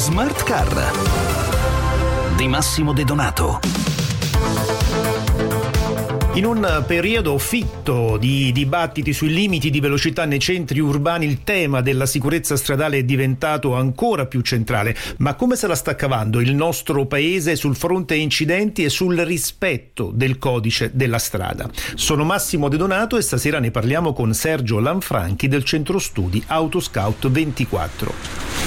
Smart Car di Massimo De Donato. In un periodo fitto di dibattiti sui limiti di velocità nei centri urbani, il tema della sicurezza stradale è diventato ancora più centrale. Ma come se la sta cavando il nostro paese sul fronte incidenti e sul rispetto del codice della strada? Sono Massimo De Donato e stasera ne parliamo con Sergio Lanfranchi del centro studi Autoscout 24.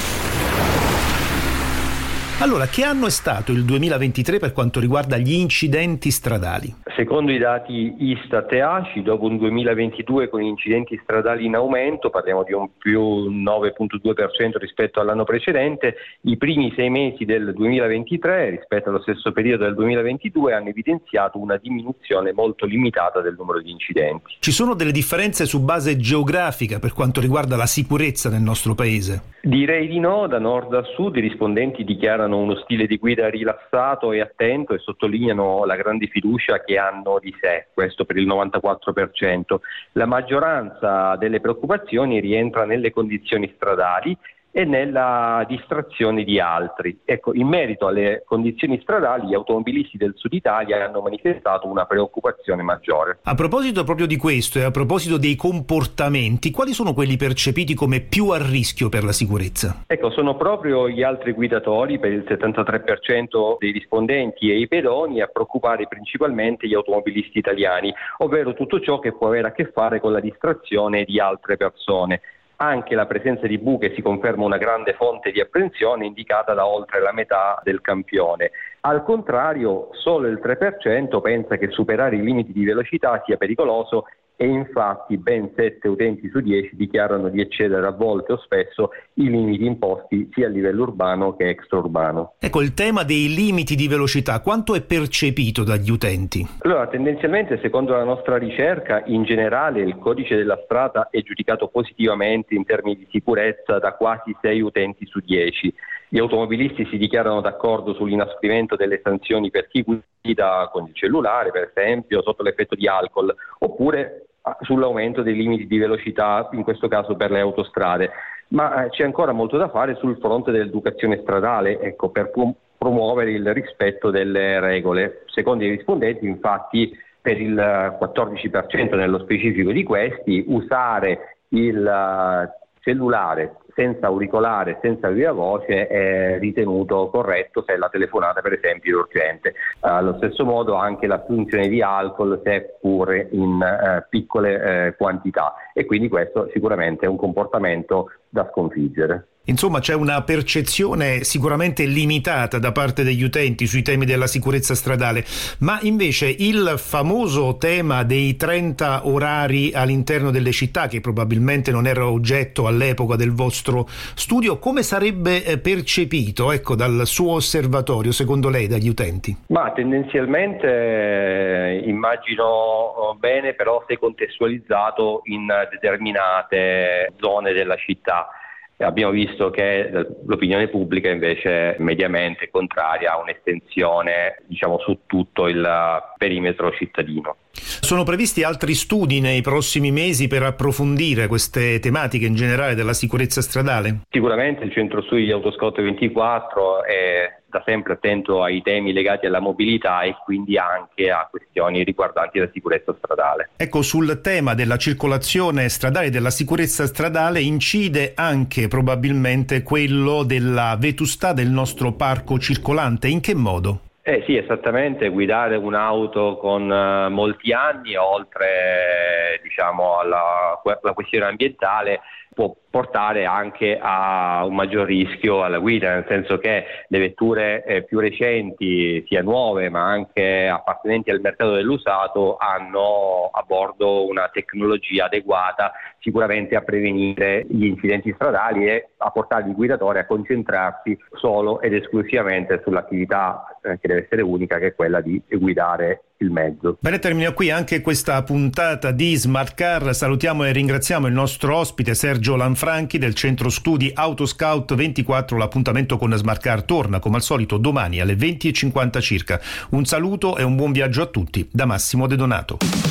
Allora, che anno è stato il 2023 per quanto riguarda gli incidenti stradali? Secondo i dati Istat e ACI, dopo un 2022 con incidenti stradali in aumento, parliamo di un più 9,2% rispetto all'anno precedente, i primi sei mesi del 2023 rispetto allo stesso periodo del 2022 hanno evidenziato una diminuzione molto limitata del numero di incidenti. Ci sono delle differenze su base geografica per quanto riguarda la sicurezza nel nostro paese? Direi di no, da nord a sud i rispondenti dichiarano uno stile di guida rilassato e attento e sottolineano la grande fiducia che hanno di sé, questo per il 94%. La maggioranza delle preoccupazioni rientra nelle condizioni stradali e nella distrazione di altri. Ecco, in merito alle condizioni stradali, gli automobilisti del Sud Italia hanno manifestato una preoccupazione maggiore. A proposito proprio di questo e a proposito dei comportamenti, quali sono quelli percepiti come più a rischio per la sicurezza? Ecco, sono proprio gli altri guidatori, per il 73% dei rispondenti e i pedoni, a preoccupare principalmente gli automobilisti italiani, ovvero tutto ciò che può avere a che fare con la distrazione di altre persone anche la presenza di buche si conferma una grande fonte di apprensione indicata da oltre la metà del campione. Al contrario, solo il 3% pensa che superare i limiti di velocità sia pericoloso e infatti ben 7 utenti su 10 dichiarano di eccedere a volte o spesso i limiti imposti sia a livello urbano che extraurbano. Ecco, il tema dei limiti di velocità, quanto è percepito dagli utenti? Allora, tendenzialmente, secondo la nostra ricerca, in generale il codice della strada è giudicato positivamente in termini di sicurezza da quasi 6 utenti su 10. Gli automobilisti si dichiarano d'accordo sull'inasprimento delle sanzioni per chi guida con il cellulare, per esempio, sotto l'effetto di alcol, oppure sull'aumento dei limiti di velocità, in questo caso per le autostrade. Ma eh, c'è ancora molto da fare sul fronte dell'educazione stradale ecco, per promuovere il rispetto delle regole. Secondo i rispondenti, infatti, per il 14% nello specifico di questi, usare il eh, cellulare senza auricolare, senza via voce è ritenuto corretto se la telefonata per esempio è urgente. Allo stesso modo anche l'assunzione di alcol seppure in eh, piccole eh, quantità e quindi questo sicuramente è un comportamento da sconfiggere. Insomma, c'è una percezione sicuramente limitata da parte degli utenti sui temi della sicurezza stradale, ma invece il famoso tema dei 30 orari all'interno delle città, che probabilmente non era oggetto all'epoca del vostro studio, come sarebbe eh, percepito ecco, dal suo osservatorio, secondo lei, dagli utenti? Ma tendenzialmente eh, immagino oh, bene, però se contestualizzato in determinate zone della città abbiamo visto che l'opinione pubblica invece mediamente è contraria a un'estensione diciamo, su tutto il perimetro cittadino. Sono previsti altri studi nei prossimi mesi per approfondire queste tematiche in generale della sicurezza stradale? Sicuramente il centro studi di Autoscout 24 è da sempre attento ai temi legati alla mobilità e quindi anche a questioni riguardanti la sicurezza stradale. Ecco, sul tema della circolazione stradale e della sicurezza stradale incide anche probabilmente quello della vetustà del nostro parco circolante. In che modo? Eh sì, esattamente, guidare un'auto con uh, molti anni, oltre diciamo, alla, alla questione ambientale, può portare anche a un maggior rischio alla guida, nel senso che le vetture eh, più recenti, sia nuove ma anche appartenenti al mercato dell'usato, hanno a bordo una tecnologia adeguata sicuramente a prevenire gli incidenti stradali e a portare il guidatore a concentrarsi solo ed esclusivamente sull'attività eh, che deve essere unica, che è quella di guidare il mezzo. Bene, termina qui anche questa puntata di Smart Car. Salutiamo e ringraziamo il nostro ospite Sergio Lanfranchi del centro studi Autoscout 24. L'appuntamento con Smart Car torna come al solito domani alle 20.50 circa. Un saluto e un buon viaggio a tutti da Massimo De Donato.